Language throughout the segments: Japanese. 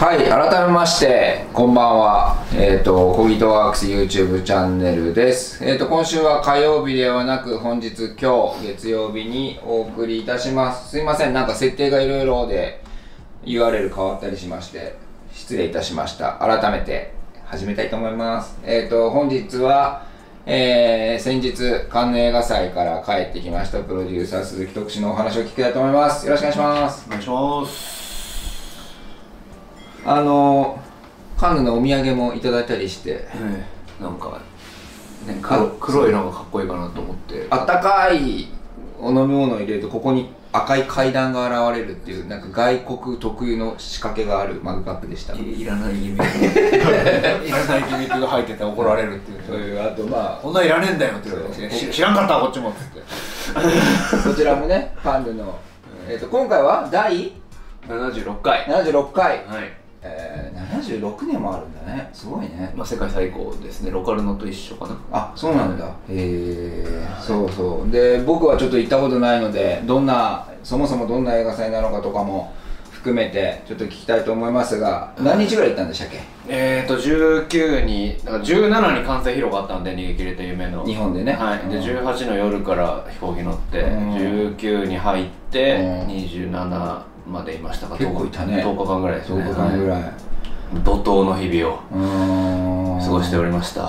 はい改めましてこんばんは。えっ、とコギトワークス YouTube チャンネルです。えっ、と今週は火曜日ではなく本日今日月曜日にお送りいたします。すいませんなんか設定がいろいろで URL 変わったりしまして失礼いたしました。改めて始めたいと思います。えっ、と本日はえー、先日カンヌ映画祭から帰ってきましたプロデューサー鈴木徳志のお話を聞きたいと思います。よろしくお願いします。お願いします。あのカンヌのお土産もいただいたりしてええなんかね黒黒いのがかっこいいかなと思って。あったかいお飲み物を入れるとここに赤い階段が現れるっていうなんか外国特有の仕掛けがあるマグカップでした。いいらないギミック いらないギミックが入ってて怒られるっていう。そういうあとまこんなんいらねえんだよって言われてし知らんかったわこっちもっつって。あこちらもねカンヌの、えー、と今回は第？76回。76回、はいえー、76年もあるんだね。すごいね。まあ世界最高ですね。ロカルノと一緒かな。あそうなんだ。へえそうそう。で僕はちょっと行ったことないのでどんなそもそもどんな映画祭なのかとかも含めてちょっと聞きたいと思いますが何日ぐらい行ったんでしたっけ？えーと19にだから17に完成披露があったんで逃げ切れた夢の。日本でね。はい、でうん。18の夜から飛行機乗って、うん。19に入って、うん。27までいましたか？結構いたね。10日間ぐらいですね。10日間ぐらい、はい。怒涛の日々を過ごしておりました。な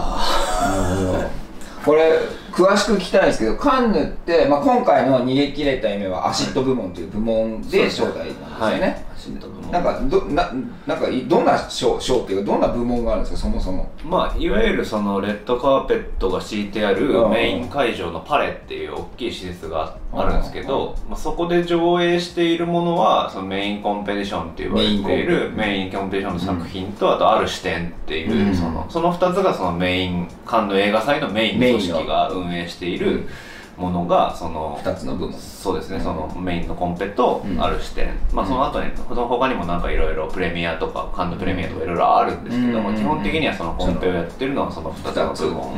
るほど。これ詳しく聞きたいんですけどカンヌって、まあ、今回の逃げ切れた夢はアシッド部門という部門で招待なんですよね、はいシント部門なんかどななんかいどんな賞賞っていうかどんな部門があるんですか？そもそも。まあいわゆるそのレッドカーペットが敷いてあるうん。メイン会場のパレっていう大きい施設があるんですけうど、まあ、そこで上映しているものはそのメインコンペティションって言われているメメインコンペティションの作品と、あとある視点っていう、うん。そのその2つがそのメインカンヌ映画祭のメインの組織が。運営しているものがその2つの部門。そうですね、うんそのメインのコンペとうん。ある視点、まあその後にその他にもなんかいろいろプレミアとかカンヌプレミアとかいろいろあるんですけども、うん。基本的にはそのコンペをやってるのはその2つの2つ、部門、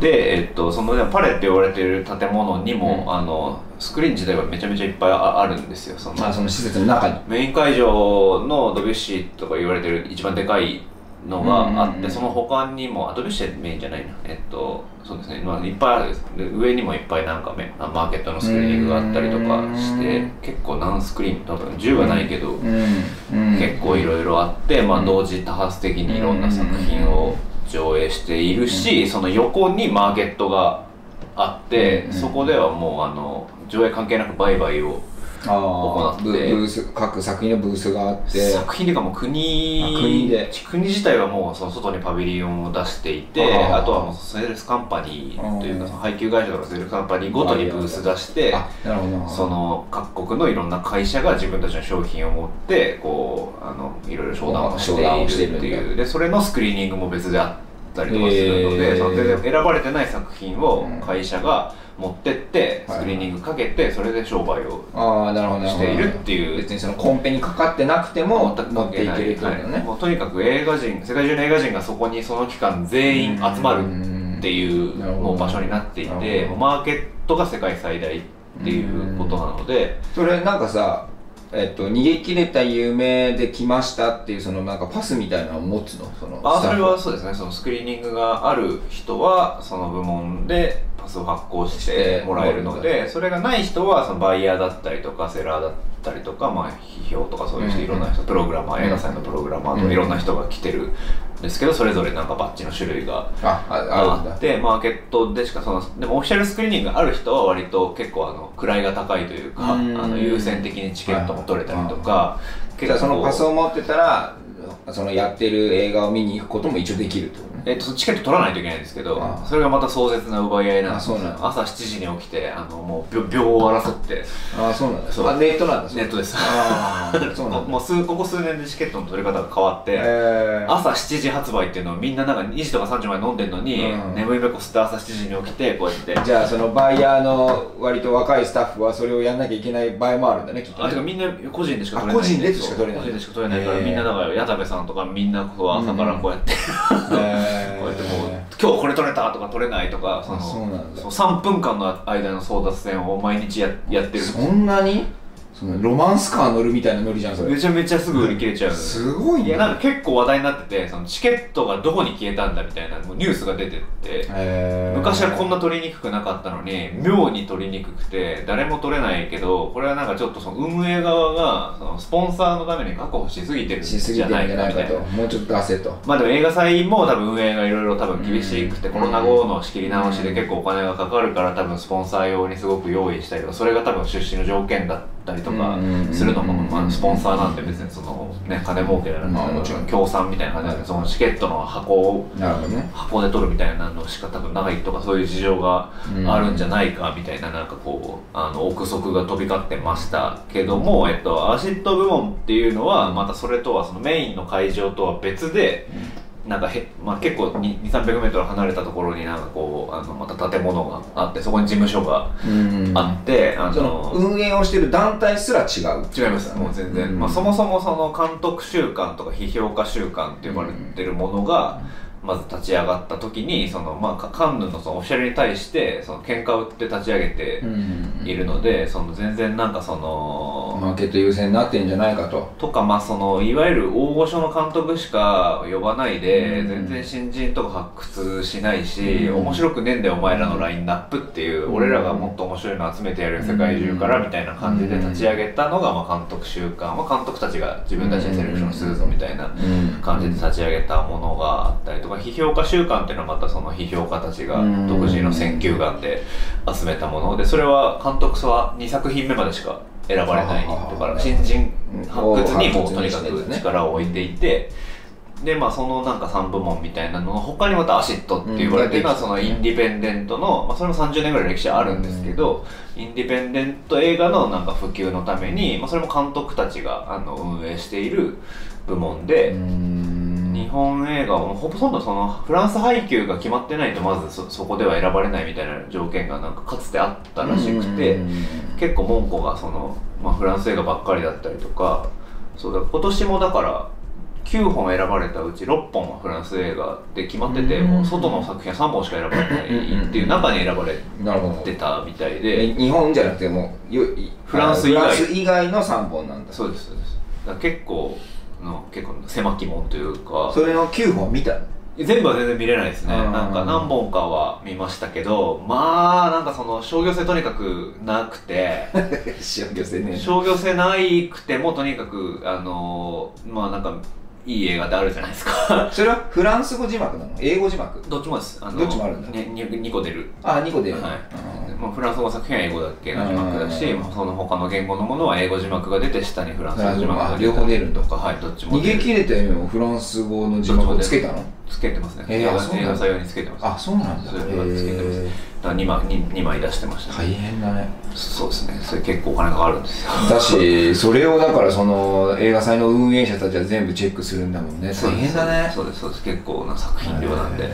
で、えっと、そのパレって言われている建物にも、うん。あのスクリーン自体はめちゃめちゃいっぱいああるんですよ。そのまあその施設の中に。メイン会場のドビュッシーとか言われてる一番でかいのがあって、その他にもあドビュッシーはメインじゃないな。えっとそうですね、まあ、いっぱいあるんです。で上にもいっぱいなんかメマーケットのスクリーニングがあったりとかしてうん結構何スクリーン多分10はないけど、結構いろいろあって、まあ、うん。同時多発的にいろんな作品を上映しているし、その横にマーケットがあって、うん。そこではもうあの上映関係なく売買を行って。ブース各作品のブースがあって。作品というかもう国あ国で。国自体はもうその外にパビリオンを出していてあとはもうセールスカンパニーといううん。かその配給会社とかセールスカンパニーごとにブース出してその各国のいろんな会社が自分たちの商品を持ってこうあのいろいろ商談をしているっていう。でそれのスクリーニングも別であったりとかするので、へー。選ばれてない作品をうん。会社が持ってってはい。スクリーニングかけてそれで商売をしているっていう。別にそのコンペにかかってなくても持っていけるってことだね、はい。もうとにかく映画人世界中の映画人がそこにその期間全員集まるっていうもう場所になっていてもうマーケットが世界最大っていうことなので。それなんかさえっと、逃げ切れた夢で来ましたっていうそのなんかパスみたいなのを持つの？そのあそれはそうですね。そのスクリーニングがある人はその部門でパスを発行してもらえるのでそれがない人はそのバイヤーだったりとかセラーだったりとか、まあ、批評とかそういう人うん。いろんな人プログラマー映画祭のプログラマーといろんな人が来てるんですけどそれぞれなんかバッジの種類があってマーケットでしかそのでもオフィシャルスクリーニングがある人は割と結構あの位が高いというかあうん。の優先的にチケットも取れたりとかじゃあそのパスを持ってたらそのやってる映画を見に行くことも一応できるとね。えっと、チケット取らないといけないんですけどあそれがまた壮絶な奪い合いなんですよあそうなんだ。朝7時に起きてあのもう秒秒を争って。ああそうなんだ。そう。あネットなんだネットです。ああそうなんだ。もう数ここ数年でチケットの取り方が変わって、えー。朝7時発売っていうのをみんななんか2時とか3時まで飲んでんのに、うん。眠いべこ吸って朝7時に起きてこうやって。じゃあそのバイヤーの割と若いスタッフはそれをやんなきゃいけない場合もあるんだねきっとね。あてかみんな個人でしか取れないあ個人でしか取れない個人でしか取れないから、へーみんなだから矢田部さんとかみんなこう朝からこうやって、えー こうやってもう今日これ取れたとか取れないとかそのあそうなんだ。そう3分間の間の争奪戦を毎日ややってる。そんなに？そのロマンスカー乗るみたいなノリじゃんそれ。めちゃめちゃすぐ売り切れちゃうすごいね。いやなんか結構話題になっててそのチケットがどこに消えたんだみたいなもうニュースが出てって。昔はこんな取りにくくなかったのに妙に取りにくくて誰も取れないけどこれはなんかちょっとその運営側がそのスポンサーのために確保しすぎてるんじゃないかみたいな。もうちょっと出せとまあでも映画祭も多分運営がいろいろ多分厳しくて、うん。コロナ後の仕切り直しで結構お金がかかるから多分スポンサー用にすごく用意したりとかそれが多分出資の条件だったりとかするのも、あ、スポンサーなんて別にそのね金儲けじゃなくて、まあもちろん協賛みたいな感じでそのチケットの箱を箱で取るみたいなのしか多分ないとかそういう事情があるんじゃないかみたいななんかこうあの憶測が飛び交ってましたけども、えっと、アシッド部門っていうのはまたそれとはそのメインの会場とは別でなんかへ、まあ、結構2 3 0 0メートル離れたところになんかこうあのまた建物があってそこに事務所がうん。あって、あその運営をしてる団体すら違う。違います。もう全然、うん。まあ、そもそもその監督週間とか批評家週間って呼ばれてるものが、まず立ち上がった時にその、まあ、カカンヌのそのオフィシャルに対してその喧嘩を売って立ち上げているので、その全然なんかその、マーケット優先になってんじゃないかと。とかまあそのいわゆる大御所の監督しか呼ばないで、うん全然新人とか発掘しないし、うん面白くねえんだよお前らのラインナップっていう、うん俺らがもっと面白いの集めてやるよ世界中からみたいな感じで立ち上げたのが、まあ、監督週間は監督たちが自分たちでセレクションするぞみたいな感じで立ち上げたものがあったりとか批評家週間っていうのはまたその批評家たちが独自の選球眼で集めたもの。でそれは監督は2作品目までしか選ばれないとか新人発掘にもうとにかく力を置いていて。でまあそのなんか3部門みたいなのの他にまた ACID って言われてるのはうん。そのインディペンデントの、まあ、それも30年ぐらい歴史あるんですけど、インディペンデント映画のなんか普及のために、まあ、それも監督たちがあの運営している部門で、日本映画はほとんどそのフランス配給が決まってないとまずそそこでは選ばれないみたいな条件がなんかかつてあったらしくて結構門戸がその、まあ、フランス映画ばっかりだったりとかそうだ今年もだから9本選ばれたうち6本はフランス映画で決まっててうん。もう外の作品は3本しか選ばれないっていう中に選ばれてたみたいで。で日本じゃなくてもうよフランス以外。の3本なんだ。そうですそうです。だ結構の結構狭き門というか。それの9本見たの？全部は全然見れないですね。うん。なんか何本かは見ましたけどまあなんかその商業性とにかくなくて。塩漁船ね。商業性ないくてもとにかくあのまあなんかいい映画ってあるじゃないですか。それはフランス語字幕なの？英語字幕？どっちもです。あのどっちもあるんだ。ね、2, 個出る。あ2個出る。のはいまあ、フランス語作品は英語だけの字幕だし、うんまあその他の言語のものは英語字幕が出て下にフランス語字幕があ両方出るとか。はいどっちも逃げ切れたよフランス語の字幕をつけたの？つけてますね。えー映画あそうなんだ。映画採用につけてます。あそうなんだ。それはつけてます。へだから2枚 2, 2枚出してました、ー大変だね。そうですね。それ結構お金かかるんですよ。だしそれをだからその映画祭の運営者たちは全部チェックするんだもんね。大変だね。そうですそうです。結構な作品量なんで。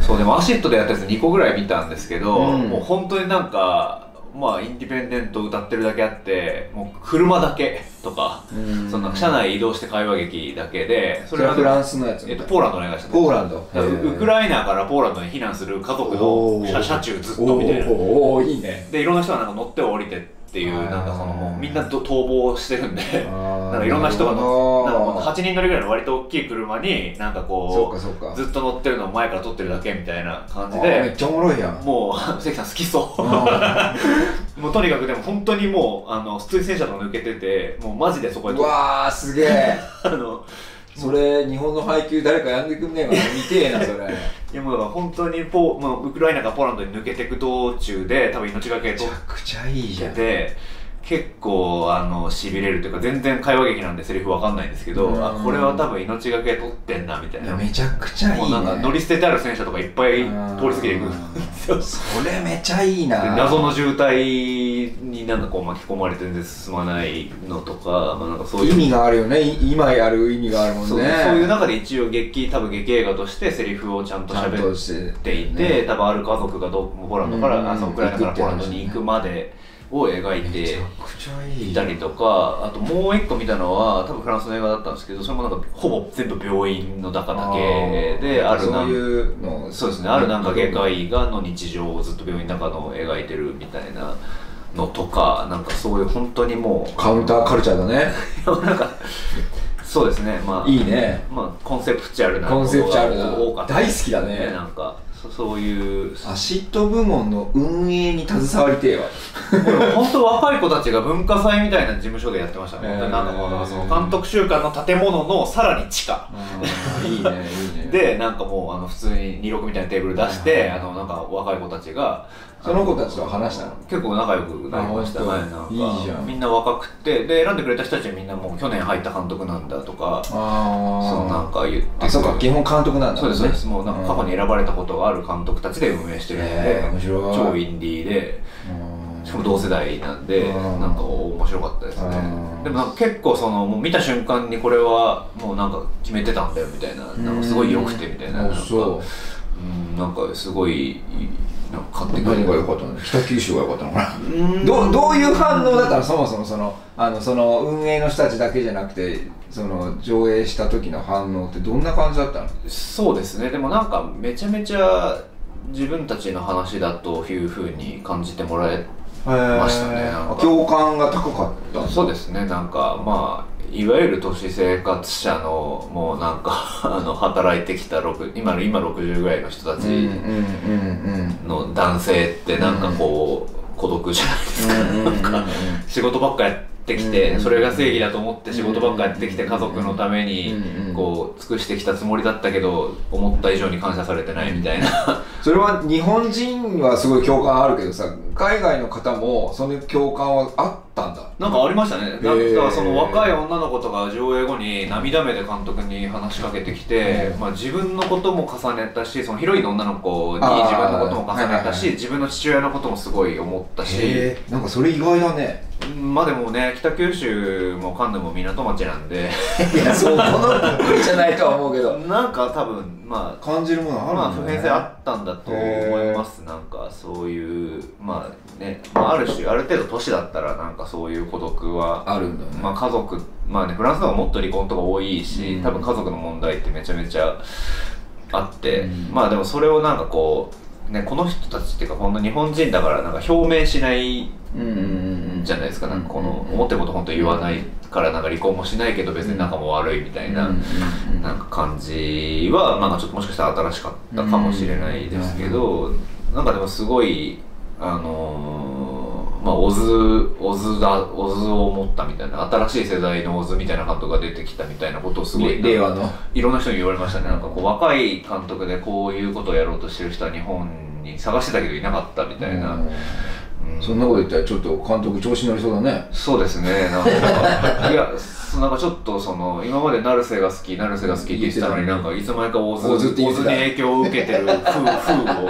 そうでも ACID でやったやつ2個ぐらい見たんですけど、うん。もう本当になんかまあインディペンデント謳ってるだけあってもう車だけとか、うん。その車内移動して会話劇だけでそれはフランスのやつえっと、ポーランドお願いしてポーランド。ウウクライナからポーランドに避難する家族の車車中ずっとみたいなおーおーいいね。でいろんな人がなんか乗って降りてっていうあーなんかそのもうみんなと逃亡してるんで なんかいろんな人が乗ほど。なんかもう8人乗りぐらいの割と大きい車になんかそこうかそうか。うずっと乗ってるのを前から撮ってるだけみたいな感じあーめっでちゃおもろいやん。もう 関さん好きそう。あ もうとにかくでも本当にもうあの普通に戦車とか抜けててもうマジでそこーうわーすげえ。あのそれ日本の配給誰かやんでくんねえかな見てえなそれ。いやもう本当にポー、まあ、ウクライナがポーランドに抜けていく道中で多分命がけめち取ゃくちゃいいじゃん。ってて結構あのしびれるというか全然会話劇なんでセリフわかんないんですけどうん。あこれは多分命がけ取ってんなみたいな。めちゃくちゃいいね。もうなんか乗り捨ててある戦車とかいっぱい通り過ぎていくんですよ。それめちゃいいな。で謎の渋滞になんかこう巻き込まれて全然進まないのとか,、まあ、なんかそういう意味があるよね。い今やる意味があるもんね。そうそういう中で一応劇多分劇映画としてセリフをちゃんと喋ってていて、ね。多分ある家族がどポーランドから、うんあそうウクライナからポーランドに行くまでを描いてゃくちゃいたりとかあともう一個見たのは多分フランスの映画だったんですけどそれもなんかほぼ全部病院の中だけであるなんそういうのそうですねあるなんか外科医がの日常をずっと病院の中の描いてるみたいなのとかなんかそういう本当にもうカウンターカルチャーだね。なんかそうですねまあいいね。まあコンセプチュアルなコンセプチュアルな。ものが多かった大好きだね。なんかそそういう。 ACID 部門の運営に携わりてえわ。本当若い子たちが文化祭みたいな事務所でやってましたね、へー。なんかその監督週間の建物のさらに地下。いいねいいね。でなんかもうあの普通に26みたいなテーブル出して、はいはいあのなんか若い子たちがその子たちと話したの？結構仲良くなりましたねいいじゃん。みんな若くて。で選んでくれた人たちはみんなもう去年入った監督なんだとかあそうなんか言ってあそうか基本監督なんだ。そうですそうです。もうなんか過去に選ばれたことがある監督たちで運営してるんで、へー面白い。超インディーで。しかも同世代なんでうん。なんか面白かったですね。うん。でもなんか結構そのもう見た瞬間にこれはもうなんか決めてたんだよみたいななんかすごい良くてみたいな。なんかううんなんかすごい買ってくれ何が良かったの？北九州が良かったのかな？うん。どうどういう反応だったの？そもそもそのあのその運営の人たちだけじゃなくてその上映した時の反応ってどんな感じだったの？そうですね。でもなんかめちゃめちゃ自分たちの話だというふうに感じてもらえましたね。共感が高かった。そうですね。なんかまあいわゆる都市生活者のもうなんか あの働いてきた6今の今60ぐらいの人たちの男性ってなんかこう、孤独じゃないですか、なんか仕事ばっかやってきて、うんそれが正義だと思って仕事ばっかやってきて家族のためにこう尽くしてきたつもりだったけど思った以上に感謝されてないみたいな。それは日本人はすごい共感あるけどさ海外の方もその共感はあったんだ。なんかありましたね。だからその若い女の子とか上映後に涙目で監督に話しかけてきて、うん。まあ、自分のことも重ねたしそのヒロインの女の子に自分のことも重ねたし自分の父親のこともすごい思ったし、へえんかそれ意外だね。うんまあでもね北九州もカンヌも港町なんで。いやそうこのじゃないとは思うけど。なんか多分まあ感じるものあるんだ、ね、まあ普遍性あったんだと思います。なんかそういうまあね、まあ、ある種ある程度年だったらなんかそういう孤独はあるんだね、まあ家族まあねフランスの方がもっと離婚とか多いし、うん。多分家族の問題ってめちゃめちゃあって、うん。まあでもそれをなんかこうねこの人たちっていうかこの日本人だからなんか表明しないじゃないですか。なんかこのうん思ってること本当言わないからなんか離婚もしないけど別に仲も悪いみたいな、なんか感じはなんかちょっともしかしたら新しかったかもしれないですけど、なんかでもすごいあのーまあオズオズだオズを持ったみたいな新しい世代のオズみたいな監督が出てきたみたいなことをすごいれ令和の。いろんな人に言われましたね。なんかこう若い監督でこういうことをやろうとしてる人は日本に探してたけどいなかったみたいな、そんなこと言ったらちょっと監督調子乗りそうだね。そうですね。なんか いやそなんかちょっとその今まで成瀬が好き成瀬が好きって言ってたのになんかいつの間にかオズオズって言オってた。ズに影響を受けてる風風を。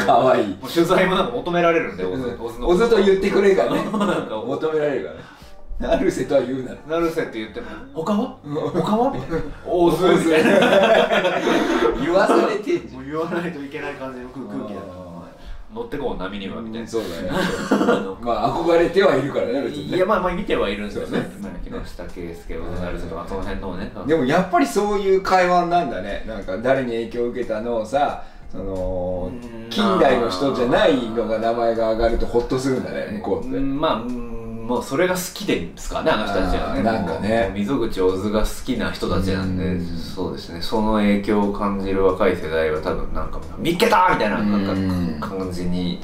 かわいい。もう取材もなんか求められるんでオズオズの。おずと言ってくれるからね。なんか。求められるからね。成瀬とは言うなら。成瀬って言っても他は？他は？みたいなオズオズみたいな言わされてんじもう言わないといけない感じの空空気だった乗ってこう波にはみたいな。そうだね。まあ憧れてはいるからね別にね。いやまあまあ見てはいるんですよね。木下圭介小野成瀬とかその辺のね。でもやっぱりそういう会話なんだね。なんか誰に影響を受けたのをさそのうん。近代の人じゃないのが名前が上がるとホッとするんだね向こうって。うんまあうんもうそれが好きですかねあの人たちはね。なんかね。溝口小津が好きな人たちなんでうん。そうですね。その影響を感じる若い世代は多分なんか見っけたみたいななんうん。か感じに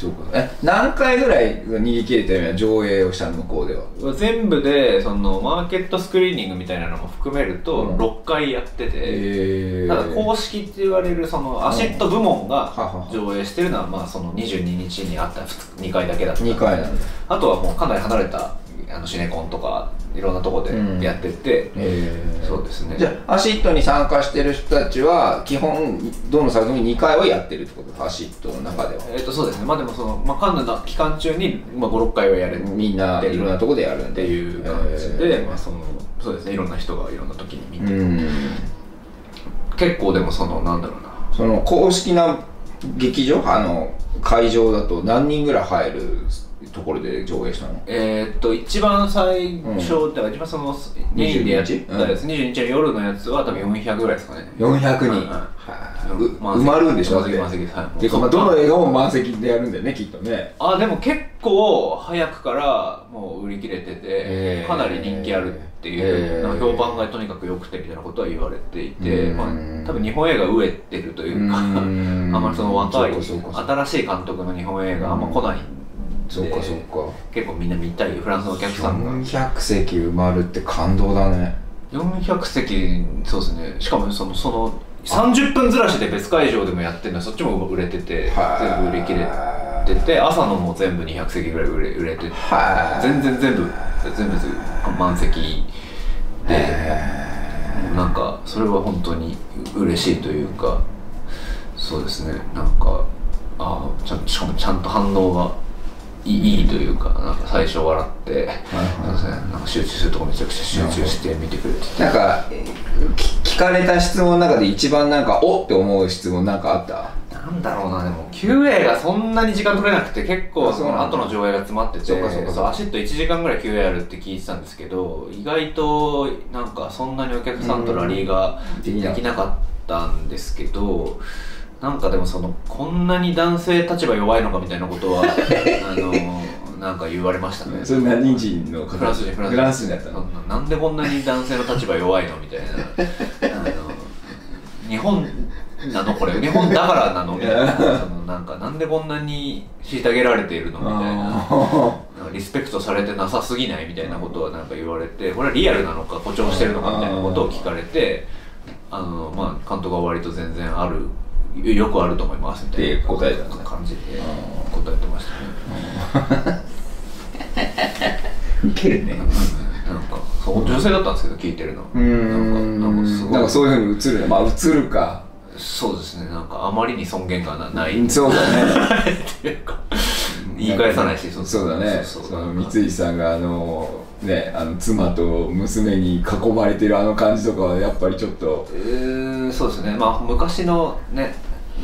そうか。え何回ぐらい逃げ切れたような上映をしたの向こうでは？全部でそのマーケットスクリーニングみたいなのも含めるとうん。6回やってて、えただ公式って言われるその ACID 部門が上映してるのはまあその22日にあった2回だけだった。2回なんだ。あとはもうかなり離れたあのシネコンとかいろんなとこでやってて、えそうですね。じゃあ ACID に参加してる人たちは基本どの作品に2回はやってるってこと？ ACID の中では。えっ、とそうですね。まあでもその、まあ、カンヌの期間中に、まあ、56回はやれるみんないろんなとこでやるんっていう感じで、まあ、そのそうですね。いろんな人がいろんな時に見て、うん。結構でもそのなんだろうな。その公式な劇場？あの会場だと何人ぐらい入るところで上映したの。えーっと一番最初、だから一番そのメインでやったやつ、22日？の夜のやつは多分400ぐらいですかね。400人、はい。埋まるんでしょ？満席満席はい。ていうかまあどの映画も満席でやるんだよねきっとね。あでも結構早くからもう売り切れてて、えー。かなり人気あるっていう、えー。なんか評判がとにかく良くてみたいなことは言われていて、うん。まあ、多分日本映画飢えてるというか、う あんんまりその若い新しい監督の日本映画あんま来ないんでそうかそうか。結構みんな見たいフランスのお客さんが。400席埋まるって感動だね。400席そうですね。しかもそのその30分ずらしで別会場でもやってるのはそっちも売れててはい。全部売り切れてて朝のも全部200席ぐらい売れ売れててはい。全然全部全部満席で。なんかそれは本当に嬉しいというかそうですね。なんかああちゃんしかもちゃんと反応がいいというかなんか最初笑って、なんか集中するとこめちゃくちゃ集中して見てくれてて。なんか聞かれた質問の中で一番なんかおって思う質問なんかあった？なんだろうなでも QA がそんなに時間取れなくて結構あその後の上映が詰まっててそうかそうかそうか。 ACID 1時間ぐらい QA あるって聞いてたんですけど意外となんかそんなにお客さんとラリーができなできなかったんですけどなんかでもそのこんなに男性立場弱いのかみたいなことは あのなんか言われましたね。それ何人の方フランス人フランス人フランス人だったの？ななんでこんなに男性の立場弱いのみたいな。あの日本なの？これ。日本だからなの？みたいな。そのなんかなんでこんなに虐げられているの？みたいな。リスペクトされてなさすぎない？みたいなことはなんか言われて。これはリアルなのか？誇張してるのか？みたいなことを聞かれて。あのまあ監督は割と全然あるよくあると思いますみたいな答えた感じで答えてましたね。ウケるね。なんかそう女性だったんですけど聞いてるの。うーん。なんかなんかすごい。なんかそういうふうに映るね。まあ映るか。そうですね。なんかあまりに尊厳がなないそうだね。っていうか言い返さないしそうだねそう。その三井さんがあのねあの妻と娘に囲まれてるあの感じとかはやっぱりちょっとうーんそうですね。まあ昔のね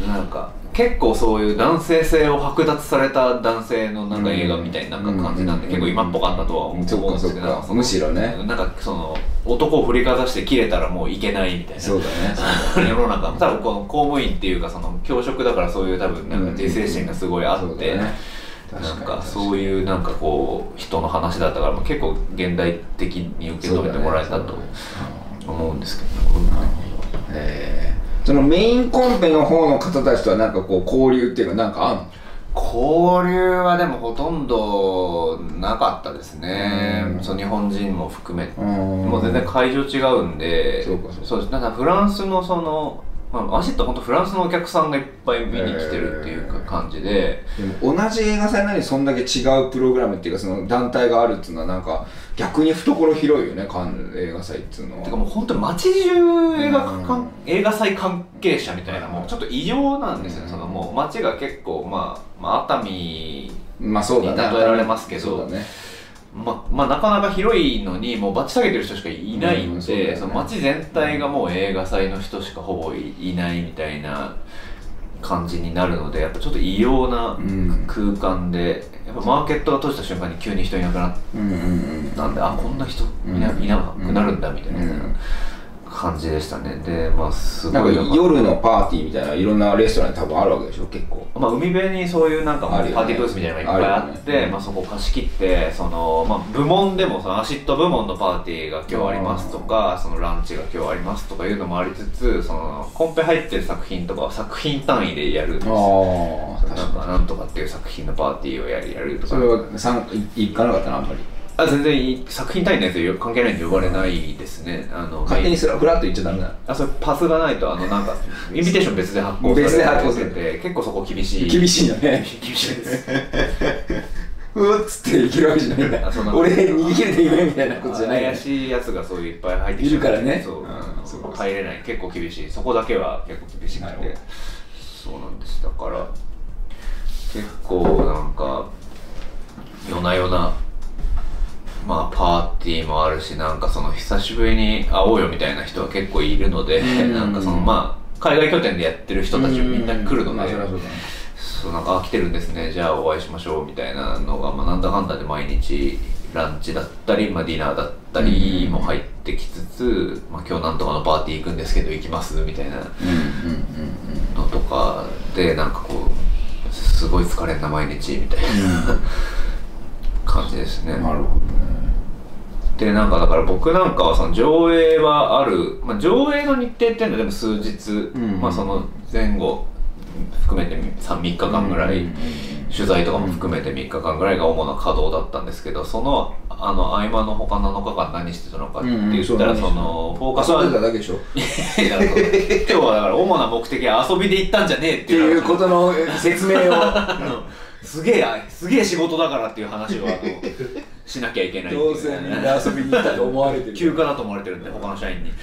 なんか結構そういう男性性を剥奪された男性のなんか映画みたいななんか感じなんで、うん結構今っぽかったとは思うんですけどむしろね。なんかその男を振りかざして切れたらもういけないみたいな。そうだね。世の中多分この公務員っていうかその教職だからそういう多分なんか自制心がすごいあって、そうだね。なんかそういうなんかこう人の話だったから結構現代的に受け止めてもらえたと思うんですけど、えー。そのメインコンペの方の方たちとはなんかこう交流っていうかなんかあんの？交流はでもほとんどなかったですね。うん。そう日本人も含めて。うん。もう全然会場違うんで。そうかそうか。そうです。だフランスのその、まあ、 ACID は本当フランスのお客さんがいっぱい見に来てるっていうか感じで、でも同じ映画祭なのにそんだけ違うプログラムっていうかその団体があるっていうのはなんか逆に懐広いよね映画祭っていうのは。てかもう本当に街中映画かん。映画祭関係者みたいなもうちょっと異常なんですよね、うん。そのもう街が結構まあ、まあ、熱海まあそうだね。に例えられますけど。そうだねままあなかなか広いのにもうバッチ下げてる人しかいないんで、うんその街全体がもう映画祭の人しかほぼいいないみたいな感じになるのでやっぱちょっと異様なうん。空間でやっぱマーケットが閉じた瞬間に急に人いなくなっうんうんうんたんで、あこんな人いな,、うん。いなくなるんだみたいな。うん感じでしたね。でまあすなんかごい夜のパーティーみたいないろんなレストランに多分あるわけでしょ結構。まあ、海辺にそういうなんかパーティーブースみたいなのがいっぱいあってね。まあ、そこを貸し切ってその、まあ、部門でもその ACID 部門のパーティーが今日ありますとかそのランチが今日ありますとかいうのもありつつそのコンペ入ってる作品とかは作品単位でやるんですよ。あなんかなんとかっていう作品のパーティーをやるやるとか。それは参行かなかったなあんまり？あ全然いい作品単位のやつは関係ないんで呼ばれないですね。あの勝手にすらフラッと行っちゃダメなの。あそれパスがないとあのなんかインビテーション別で発行され別でてて結構そこ厳しい。厳しいよね。厳しいですうっつって行けるわけじゃない。んだ。俺逃げていいみたいなことじゃない怪しいやつがそういういっぱい入っているからねそう,、入れない。結構厳しい。そこだけは結構厳しくて。そうなんです。だから結構なんか夜な夜なまあパーティーもあるしなんかその久しぶりに会おうよみたいな人は結構いるのでうん。なんかそのまあ海外拠点でやってる人たちみんな来るのでまあそうなんかあ来てるんですね。じゃあお会いしましょうみたいなのが、まあ、なんだかんだで毎日ランチだったり、まあ、ディナーだったりも入ってきつつ、まあ、今日なんとかのパーティー行くんですけど行きますみたいなのとかでなんかこうすごい疲れんな毎日みたいな、感じですね。なるほどねでなんかだから僕なんかはその上映はある、まあ、上映の日程っていうのはでも数日、んまあ、その前後含めて 3, 3日間ぐらい、うん取材とかも含めて3日間ぐらいが主な稼働だったんですけどそのあの合間の他7日間何してたのかって言ったら、うんうん。そのフォーカスは遊んでただけでしょ。っ いや今日はだから主な目的は遊びで行ったんじゃねえってていう話ことの説明を。すげえすげえ仕事だからっていう話をあの しなきゃいけないどうせみんな遊びに行ったと思われてる。休暇だと思われてるんで他の社員に。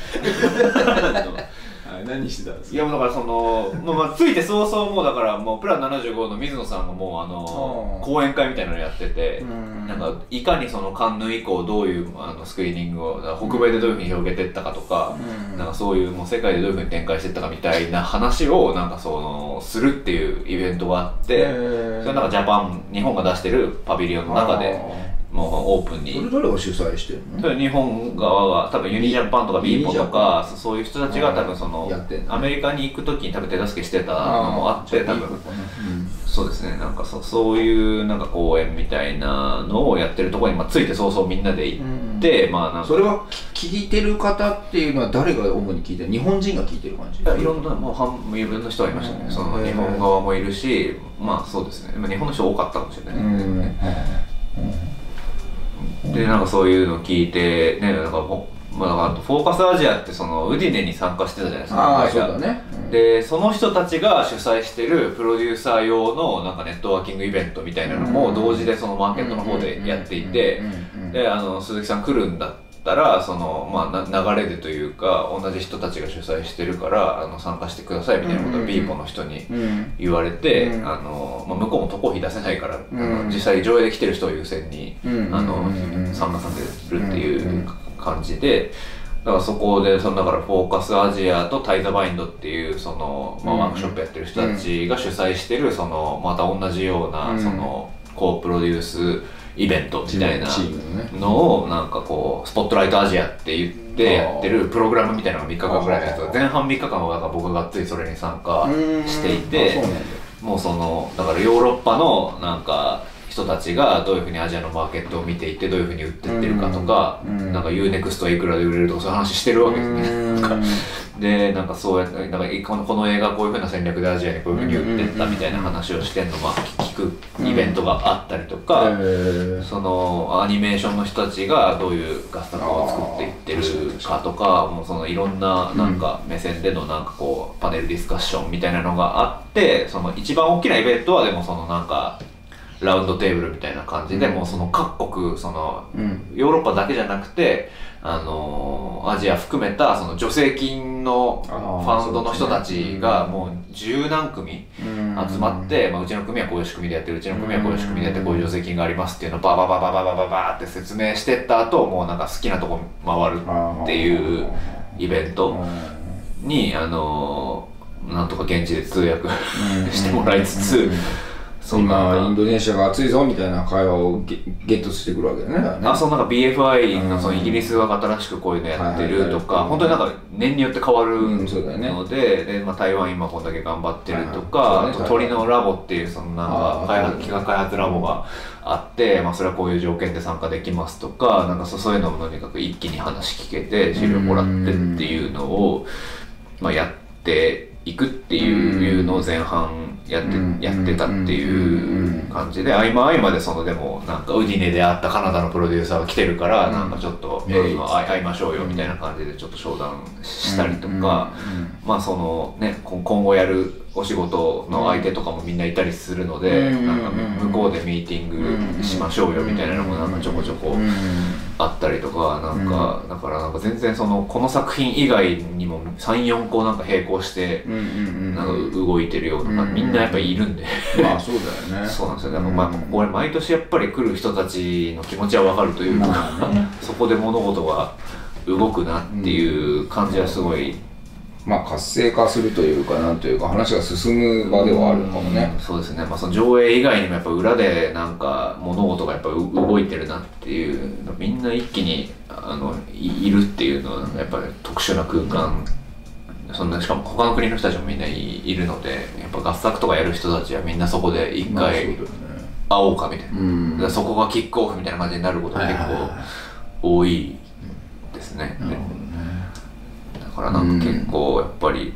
はい何してたんですいやもうだからその、まあ、まあついて早々もうだからもうプラン75の水野さんがもうあのうん講演会みたいなのやっててうん。なんかいかにそのカンヌ以降どういうあのスクリーニングを北米でどういうふうに広げていったかとか、うん。なんかそういうもう世界でどういうふうに展開していったかみたいな話をなんかそのするっていうイベントがあってそれなんかジャパン日本が出してるパビリオンの中でもうオープンに。それどれが主催してるの？それ日本側が多分ユニジャパンとかビーポとかそそういう人たちが多分そのアメリカに行く時に多分手助けしてたのもあって多分。そうですね。なんかそそういうなんか公演みたいなのをやってるところに、まあ、ついて早々みんなで行って、まあなんか。それは聞いてる方っていうのは誰が主に聞いてる？日本人が聞いてる感じ？いろんなもう半分の人はいましたね、うん。その日本側もいるしまあそうですね。まあ日本の人多かったかもしれない。ですね、でなんかそういうの聞いてねなんかほまあ、フォーカスアジアってそのウディネに参加してたじゃないですかああそうだね。でその人たちが主催してるプロデューサー用のなんかネットワーキングイベントみたいなのも同時でそのマーケットの方でやっていてであの鈴木さん来るんだったらその、まあ、な流れでというか同じ人たちが主催してるからあの参加してくださいみたいなことをビーポの人にうん。言われて、うん。あのまあ、向こうも渡航費出せないから、あうん。の実際上映で来てる人を優先に、うん。あのうん参加させるっていう感じで。だからそこでそのだからフォーカスアジアとタイザバインドっていうその、まあ、うん。ワークショップやってる人たちが主催してるそのまた同じようなうん。そのコープロデュースイベントみたいなのをなんかこうスポットライトアジアって言ってやってるプログラムみたいなのが3日間ぐらいのやつが前半3日間はだから僕ががっつりそれに参加していてもうそのだからヨーロッパのなんか人たちがどういうふうにアジアのマーケットを見ていてどういうふうに売ってってるかとか、うん。なんか UNEXT はいくらで売れるとかそういう話してるわけですね。うん。でなんかそうやってなんかこのこの映画こういうふうな戦略でアジアにこういうふうに売ってったみたいな話をしてんのまあ聞くイベントがあったりとか、へー。そのアニメーションの人たちがどういう画作を作っていってるかとかもうそのいろんななんか目線でのなんかこうパネルディスカッションみたいなのがあってその一番大きなイベントはでもそのなんかラウンドテーブルみたいな感じで、もうその各国そのうん。ヨーロッパだけじゃなくてあのアジア含めたその助成金のファンドの人たちがもう十何組集まって、まあ、うちの組はこういう仕組みでやってるうちの組はこういう仕組みでやってこういう助成金がありますっていうのをババババババババーって説明してった後もうなんか好きなとこ回るっていうイベントにあのなんとか現地で通訳してもらいつつそんな今インドネシアが熱いぞみたいな会話をゲゲットしてくるわけだね。だね。あそうなんか BFI のそのイギリスが新しくこういうのやってるとか、本当になんか年によって変わるので,、でまあ、台湾今こんだけ頑張ってるとか、はいはい。あと鳥のラボっていうそのなんか開発企画開発ラボがあって、まあ、それはこういう条件で参加できますとかなんかそうそういうのもとにかく一気に話聞けて資料もらってっていうのを、まあ、やっていくっていうのを前半やってうん。やってたっていう感じで合間合間でそのでもなんかウディネで会ったカナダのプロデューサーが来てるから、なんかちょっと、会いましょうよみたいな感じでちょっと商談したりとか、まあそのねこ今後やるお仕事の相手とかもみんないたりするので、うん。なんか向こうでミーティングしましょうよみたいなのもなんかちょこちょこあったりとかなんか、だからなんか全然そのこの作品以外にも34個なんか並行してうんうんうんなんか動いてるような、うんみんなやっぱりいるんで。まあそうだよね。そうなんですよ、でもまあ、これ毎年やっぱり来る人たちの気持ちはわかるというか、そこで物事が動くなっていう感じはすごいまあ活性化するというかなんというか話が進む場ではあるのかもね。うんそうですね、まあ、その上映以外にもやっぱ裏でなんか物事がやっぱう動いてるなっていうのみんな一気にあのいいるっていうのはやっぱり特殊な空間。そんなしかも他の国の人たちもみんないいるのでやっぱ合作とかやる人たちはみんなそこで一回会おうかみたいな、うん。だからそこがキックオフみたいな感じになることが結構多いですね、からなんか結構やっぱり、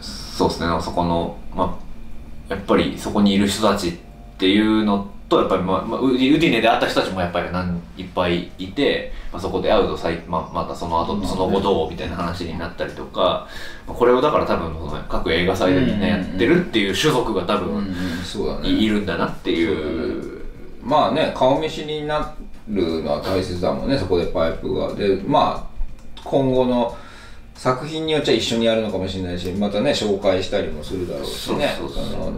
そうですね。そこのまあやっぱりそこにいる人たちっていうのとやっぱり、まあまあ、ウディウディネで会った人たちもやっぱり何いっぱいいて、まあ、そこで会うとさい、まあ、またその後その後どうみたいな話になったりとか、まあこれをだから多分その各映画祭でみんなやってるっていう種族が多うんうん分いいるんだなっていう。まあね顔見知りになるのは大切だもんねそこでパイプが。でまあ今後の作品によっちゃ一緒にやるのかもしれないしまたね紹介したりもするだろうしね。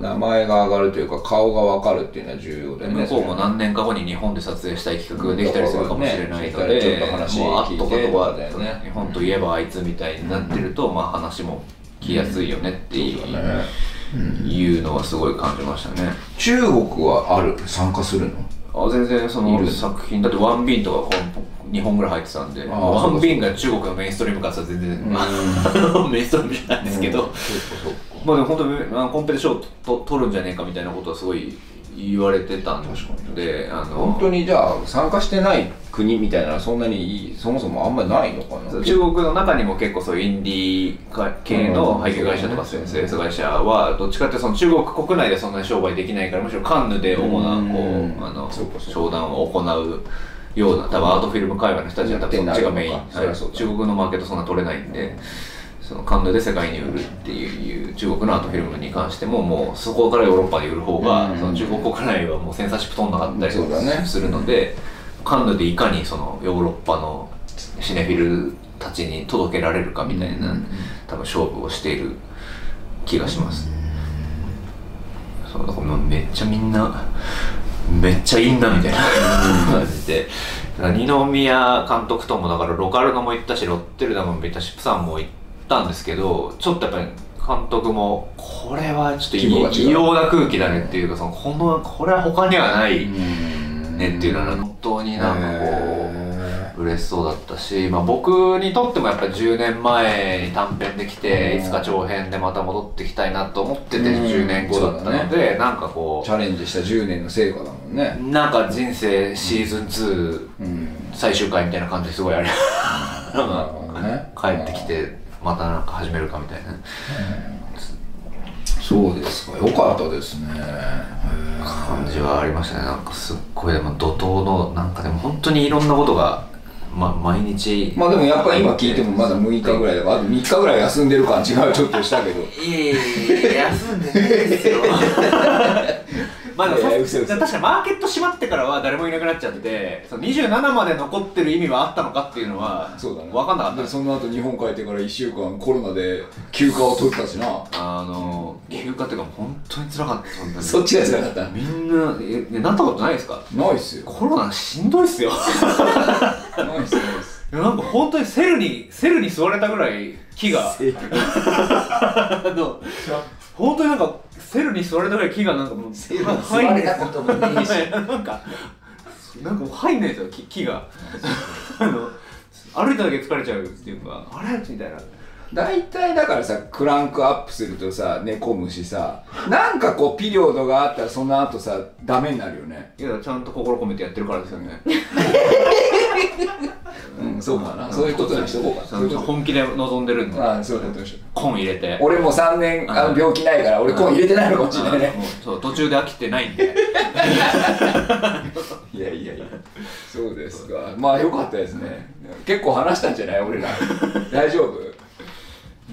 名前が上がるというか顔が分かるっていうのは重要だよね。向こうも何年か後に日本で撮影したい企画ができたりするかもしれないのね。で、ちょっと話もうあっとかとかね。日本といえばあいつみたいになってると、まあ話も来やすいよね。っていう,、そうだね。いうのはすごい感じましたね。中国はある？参加するの？あ全然その作品。だってワンビンとか2本ぐらい入ってたんでワンビンが中国のメインストリームからしたら全然、メインストリームじゃないですけど、まあでも本当にコンペで賞と取るんじゃねえかみたいなことはすごい言われてたんであの本当にじゃあ参加してない国みたいなのはそんなにそもそもあんまりないのかな？中国の中にも結構そういうインディー系の配給会社とかうん制作会社はどっちかっていうとその中国国内でそんなに商売できないからむしろカンヌで主なこうん。うあの商談を行うような多分アートフィルム界隈の人たちは多分そっちがメイン、中国のマーケットそんな取れないんでそのカンヌで世界に売るっていう中国のアートフィルムに関してももうそこからヨーロッパで売る方が、うん。その中国国内はもうセンサーシップ取んなかったりするので、カンヌでいかにそのヨーロッパのシネフィルたちに届けられるかみたいな、多分勝負をしている気がします、そうだからめっちゃみん。なめっちゃいいんだみたいな。感じで。二宮監督ともだからロカルノも行ったしロッテルダムも行ったしプサンも行ったんですけどちょっとやっぱり監督もこれはちょっと異様な空気だねっていうかそのこのこれは他にはないねっていうのは本当になんかこう嬉しそうだったし、まあ、僕にとってもやっぱり10年前に短編できてうん。いつか長編でまた戻ってきたいなと思っててうん。10年後だったので、なんかこチャレンジした10年の成果だもんね。うなんか人生シーズン2うん。最終回みたいな感じですごいあれ。なるほどね。帰ってきてまたなんか始めるかみたいな。そうですか。よかったですね。感じはありましたね。なんかすっごいでも怒涛のなんかでも本当にいろんなことが、ま、毎日まあでもやっぱり今聞いてもまだ6日ぐらいだ。からあと3日ぐらい休んでる感じが ちょっとしたけど。いやいやいや休んでないですよ。まあでもさいやいや嘘嘘。確かにマーケット閉まってからは誰もいなくなっちゃってその27まで残ってる意味はあったのかっていうのはそうだね。分かんなかった。その後日本帰ってから1週間コロナで休暇を取ったしな。あの休暇っていうか本当に辛かったそっちが辛かった？みんなええなったことないですか？ないっすよ。コロナしんどいっすよないっすないっすいやなんか本当にセルにセルに座れたぐらい木が。あの本当になんかセルに座れたぐらい木がなんかもうセルに入んない座れたこともねえし。なんかなんか入んないですよ木木があの歩いただけ疲れちゃうっていうかあれ？みたいな大体だからさクランクアップするとさ寝込むしさなんかこうピリオドがあったらその後さダメになるよね。いやちゃんと心込めてやってるからですよね。うんそうかな。そういうことにしとこうか。本気で望んでるんで。ああそういうことにしよう。コン入れて。俺も3年あの病気ないから俺コン入れてないのかもしれない。ねそう途中で飽きてないんで。いやいやいや。そうですか。まあよかったですね。結構話したんじゃない？俺ら。大丈夫？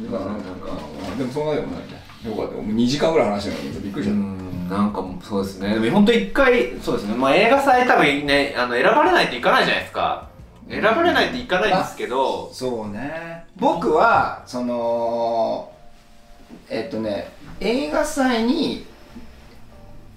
まあなんかでもそんなでもないね。よかった。もう2時間ぐらい話してるのびっくりしうちゃっんなんかもうそうですね。でも本当一回そうですね。まあ映画祭多分ねあの選ばれないといかないじゃないですか。選ばれないといかないんですけど。たそうね。僕はそのえっとね映画祭に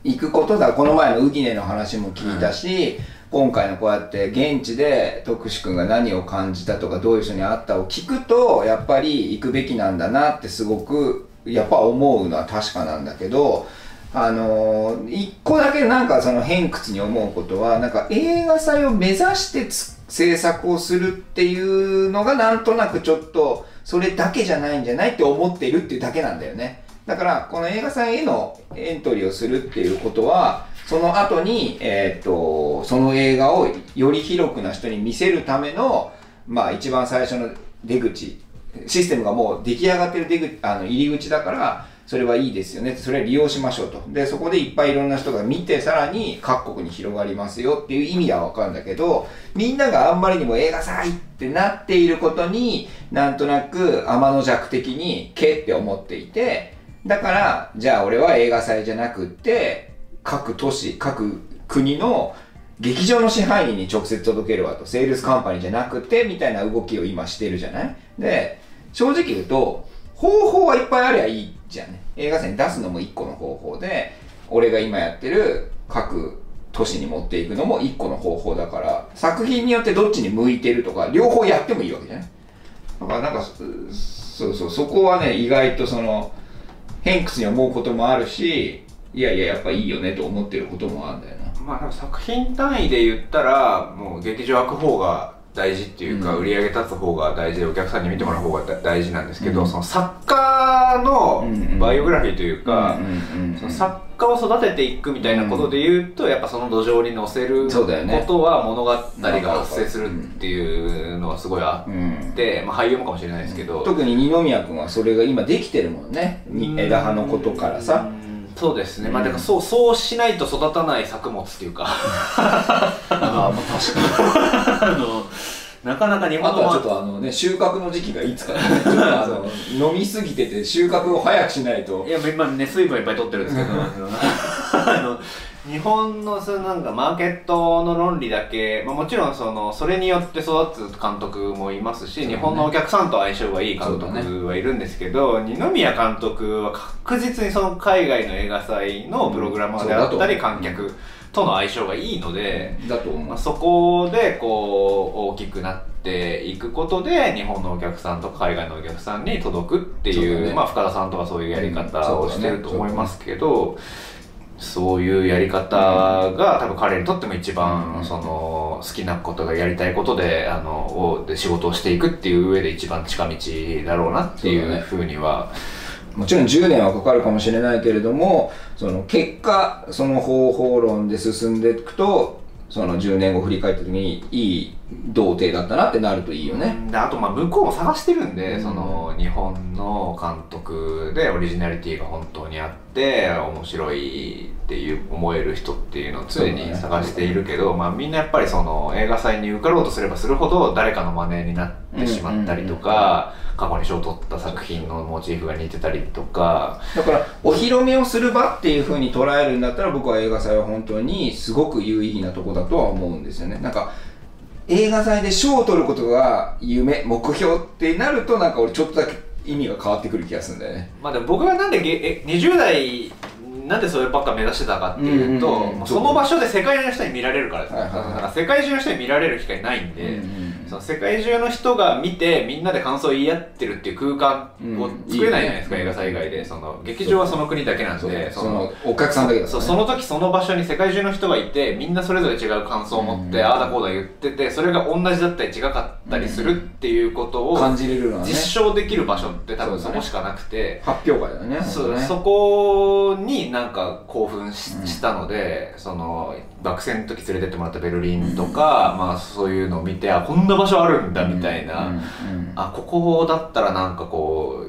行くことだ。この前のウディネの話も聞いたし、今回のこうやって現地で徳志くんが何を感じたとかどういう人に会ったを聞くとやっぱり行くべきなんだなってすごくやっぱ思うのは確かなんだけどあのー、一個だけなんかその偏屈に思うことはなんか映画祭を目指して制作をするっていうのがなんとなくちょっとそれだけじゃないんじゃないって思っているっていうだけなんだよね。だから、この映画祭へのエントリーをするっていうことは、その後に、えー、っと、その映画をより広くな人に見せるための、まあ一番最初の出口、システムがもう出来上がってる出口、あの入り口だから、それはいいですよね。それは利用しましょうと。で、そこでいっぱいいろんな人が見て、さらに各国に広がりますよっていう意味はわかるんだけど、みんながあんまりにも映画祭ってなっていることに、なんとなく天の弱的に、けって思っていて、だから、じゃあ俺は映画祭じゃなくって、各都市、各国の劇場の支配人に直接届けるわと。セールスカンパニーじゃなくて、みたいな動きを今してるじゃない？で、正直言うと、方法はいっぱいありゃいいじゃんね。映画祭に出すのも一個の方法で、俺が今やってる各都市に持っていくのも一個の方法だから、作品によってどっちに向いてるとか、両方やってもいいわけじゃない？だからなんか、そうそう、そこはね、意外とその、偏屈に思うこともあるしいやいややっぱいいよねと思ってることもあるんだよな。まあ作品単位で言ったらもう劇場開く方が大事っていうか、売り上げ立つ方が大事でお客さんに見てもらう方が大事なんですけど、うん、その作家のバイオグラフィーというか、その作家を育てていくみたいなことで言うと、やっぱその土壌に乗せることは物語が発生するっていうのはすごいあって、まあ、俳優もかもしれないですけど、特に二宮君はそれが今できてるもんね。枝葉のことからさ。そうですね、まあだからそうそうしないと育たない作物っていうか。ああまあ確かに。あのなかなか日本のあとはちょっとあのね収穫の時期がいつかね。ちょっとあの飲みすぎてて収穫を早くしないと。いや今ね水分いっぱい取ってるんですけど。あの日本のそのなんかマーケットの論理だけ、まあ、もちろんそのそれによって育つ監督もいますし、ね、日本のお客さんと相性がいい監督はいるんですけど、ね、二宮監督は確実にその海外の映画祭のプログラマーであったり観客との相性がいいので、まあ、そこでこう大きくなっていくことで日本のお客さんと海外のお客さんに届くっていう、ね、まあ、深田さんとかそういうやり方をしてると思いますけど。そういうやり方が多分彼にとっても一番その好きなことがやりたいことであので仕事をしていくっていう上で一番近道だろうなっていうふうには。もちろん10年はかかるかもしれないけれどもその結果その方法論で進んでいくとその10年後振り返った時にいい童貞だったなってなるといいよね。であとまあ向こうも探してるんで、うん、その日本の監督でオリジナリティが本当にあって面白いっていう思える人っていうのを常に探しているけど、ね、まあ、みんなやっぱりその映画祭に受かろうとすればするほど誰かの真似になってしまったりとか、過去に賞を取った作品のモチーフが似てたりとか。だからお披露目をする場っていうふうに捉えるんだったら僕は映画祭は本当にすごく有意義なとこだとは思うんですよね。なんか映画祭で賞を取ることが夢目標ってなるとなんか俺ちょっとだけ意味が変わってくる気がするんだよね。まあでも僕がなんでえ20代なんでそればっか目指してたかっていうと、うんうんうん、その場所で世界中の人に見られるからです、はいはいはい、だから世界中の人に見られる機会ないんで、うんうんその世界中の人が見てみんなで感想を言い合ってるっていう空間を作れないじゃないですか、うん。いいね、映画祭以外でその劇場はその国だけなんでそのお客さんだけだ、ね、そその時その場所に世界中の人がいてみんなそれぞれ違う感想を持って、うん、ああだこうだ言っててそれが同じだったり違かったりするっていうことを感じれるのは、ね、実証できる場所って多分そこしかなくて、発表会だよねそそこになんか興奮し,、したのでその学生の時連れてってもらったベルリンとか、まあそういうのを見てあこんな場所あるんだみたいな、あここだったらなんかこ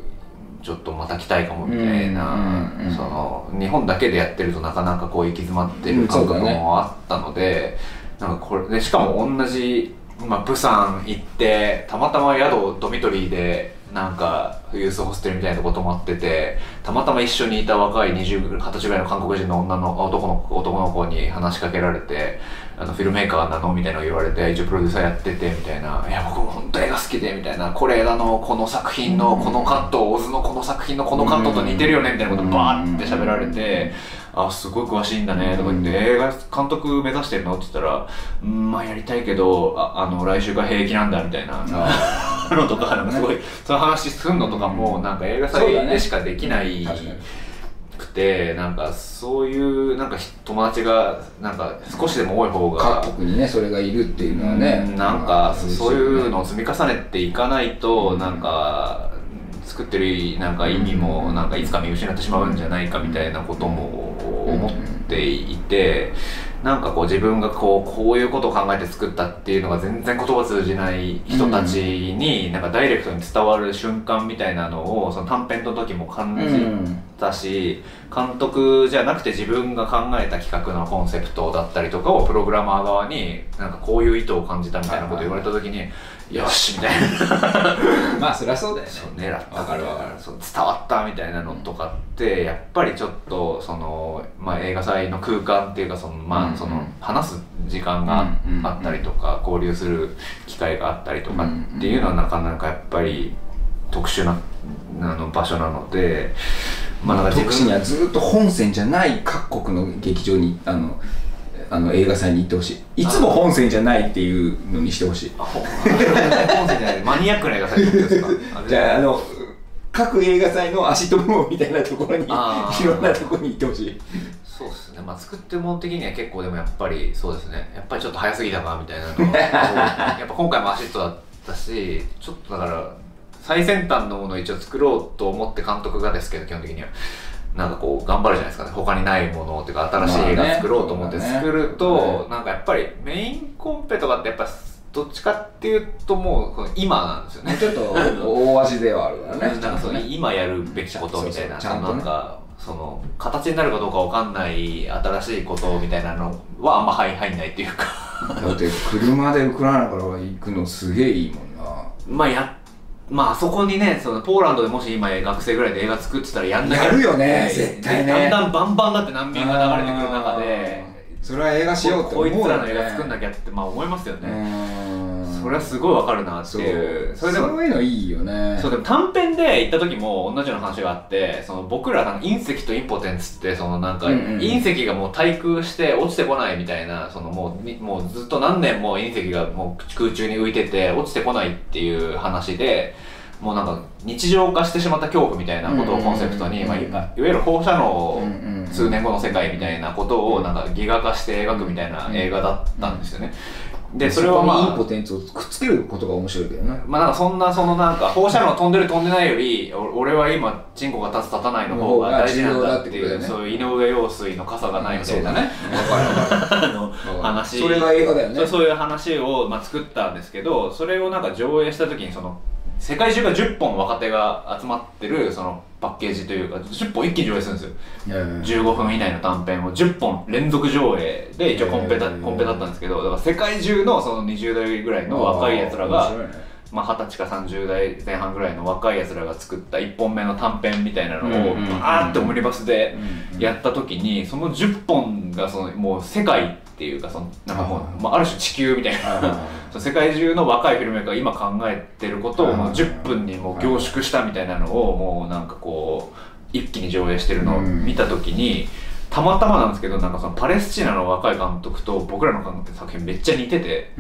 うちょっとまた来たいかもみたいな、その日本だけでやってるとなかなかこう行き詰まってる感覚もあったので、なんかこれでしかも同じ、まあ、プサン行ってたまたま宿ドミトリーでなんかユースホステルみたいなとこ泊まっててたまたま一緒にいた若い20 20歳ぐらいの韓国人の女の男の男の子に話しかけられてあのフィルメーカーなの？みたいなの言われて一応プロデューサーやっててみたいな。いや僕も本当映画好きでみたいな。これあのこの作品のこのカットオズのこの作品のこのカットと似てるよねみたいなことバーって喋られて。ああすごい詳しいんだね。とか言って、映画監督目指してるの？って言ったらうんまあやりたいけどああの来週が平気なんだみたいな。のとかすごいその話すんのとかもなんか映画祭でしかできないくてなんかそういうなんか友達がなんか少しでも多い方が各国にねそれがいるっていうのはね。うんなんかそういうのをを積み重ねていかないとなんか作ってるなんか意味もなんかいつか見失ってしまうんじゃないかみたいなことも思っていてなんかこう自分がこうこういうことを考えて作ったっていうのが全然言葉通じない人たちになんかダイレクトに伝わる瞬間みたいなのをその短編の時も感じたし監督じゃなくて自分が考えた企画のコンセプトだったりとかをプログラマー側になんかこういう意図を感じたみたいなことを言われた時によしみたいな。まあそりゃそうだよね。狙った。わかるわかる。そう伝わったみたいなのとかってやっぱりちょっとその、まあ、映画祭の空間っていうかその、まあ、うんその話す時間がうんあったりとか交流する機会があったりとかっていうのはなかなかやっぱり特殊なあの場所なので。まあ、自特使にはずっと本線じゃない各国の劇場にあのあの映画祭に行ってほしい。いつも本線じゃないっていうのにしてほしい。本線じゃない。マニアックな映画祭ですか。じゃああの各映画祭の足ともみたいなところにいろんなところに行ってほしい。そうですね、まあ、作ってるもの的には結構でもやっぱりそうですね。やっぱりちょっと早すぎたかみたいなのは やっぱ今回もアシットだったしちょっとだから最先端のものを一応作ろうと思って監督がですけど基本的には。なんかこう頑張るじゃないですかね。他にないものっていうか新しい映画作ろうと思って作ると、なんかやっぱりメインコンペとかってやっぱどっちかっていうともう今なんですよね。ちょっと大味ではあるからね。なんかそうね今やるべきことみたいななんかその形になるかどうかわかんない新しいことみたいなのはあんま入入んないっていうか。だって車でウクライナから行くのすげえいいもんな。まあやまああそこにねそのポーランドでもし今学生ぐらいで映画作ってたらやんなきゃ。やるよね絶対ね。だんだんバンバンだって難民が流れてくる中でそれは映画しようって思うよ、ね、こいつらの映画作んなきゃってまあ思いますよね、うんそれはすごいわかるなっていう。それでもそういうのいいよね。そうでも短編で行った時も同じような話があってその僕らなんか隕石とインポテンツってそのなんかうんうん隕石がもう対空して落ちてこないみたいなそのもうにもうずっと何年も隕石がもう空中に浮いてて落ちてこないっていう話でもうなんか日常化してしまった恐怖みたいなことをコンセプトに、うんまいいわゆる放射能うんうんうん数年後の世界みたいなことをなんかギガ化して描くみたいな映画だったんですよね。でそれはまあインポテンツをくっつけることが面白いけどね。まあなんかそんなそのなんか放射能飛んでる飛んでないよりお俺は今チンコが立つ立たないの方が大事なんだっていうそういう井上陽水の傘がないみたいなねわかるわかる。あのうん話それが映画だよね。そうそういう話をまあ作ったんですけどそれをなんか上映した時にその世界中が10本若手が集まってるそのパッケージというか10本一気に上映するんですよ。うん15分以内の短編を10本連続上映で一応コンペだコンペだったんですけどだから世界中のその20代ぐらいの若いやつらがまあ、20歳か30代前半ぐらいの若いやつらが作った1本目の短編みたいなのをバーってオムニバスでやった時にその10本がそのもう世界っていうかそのなんかもあう、まあ、ある種地球みたいな 世界中の若いフィルメーカーが今考えてることをあもう10分にもう凝縮したみたいなのをもうなんかこう一気に上映してるのを見た時にたまたまなんですけどなんかそのパレスチナの若い監督と僕らの監督って作品めっちゃ似てて。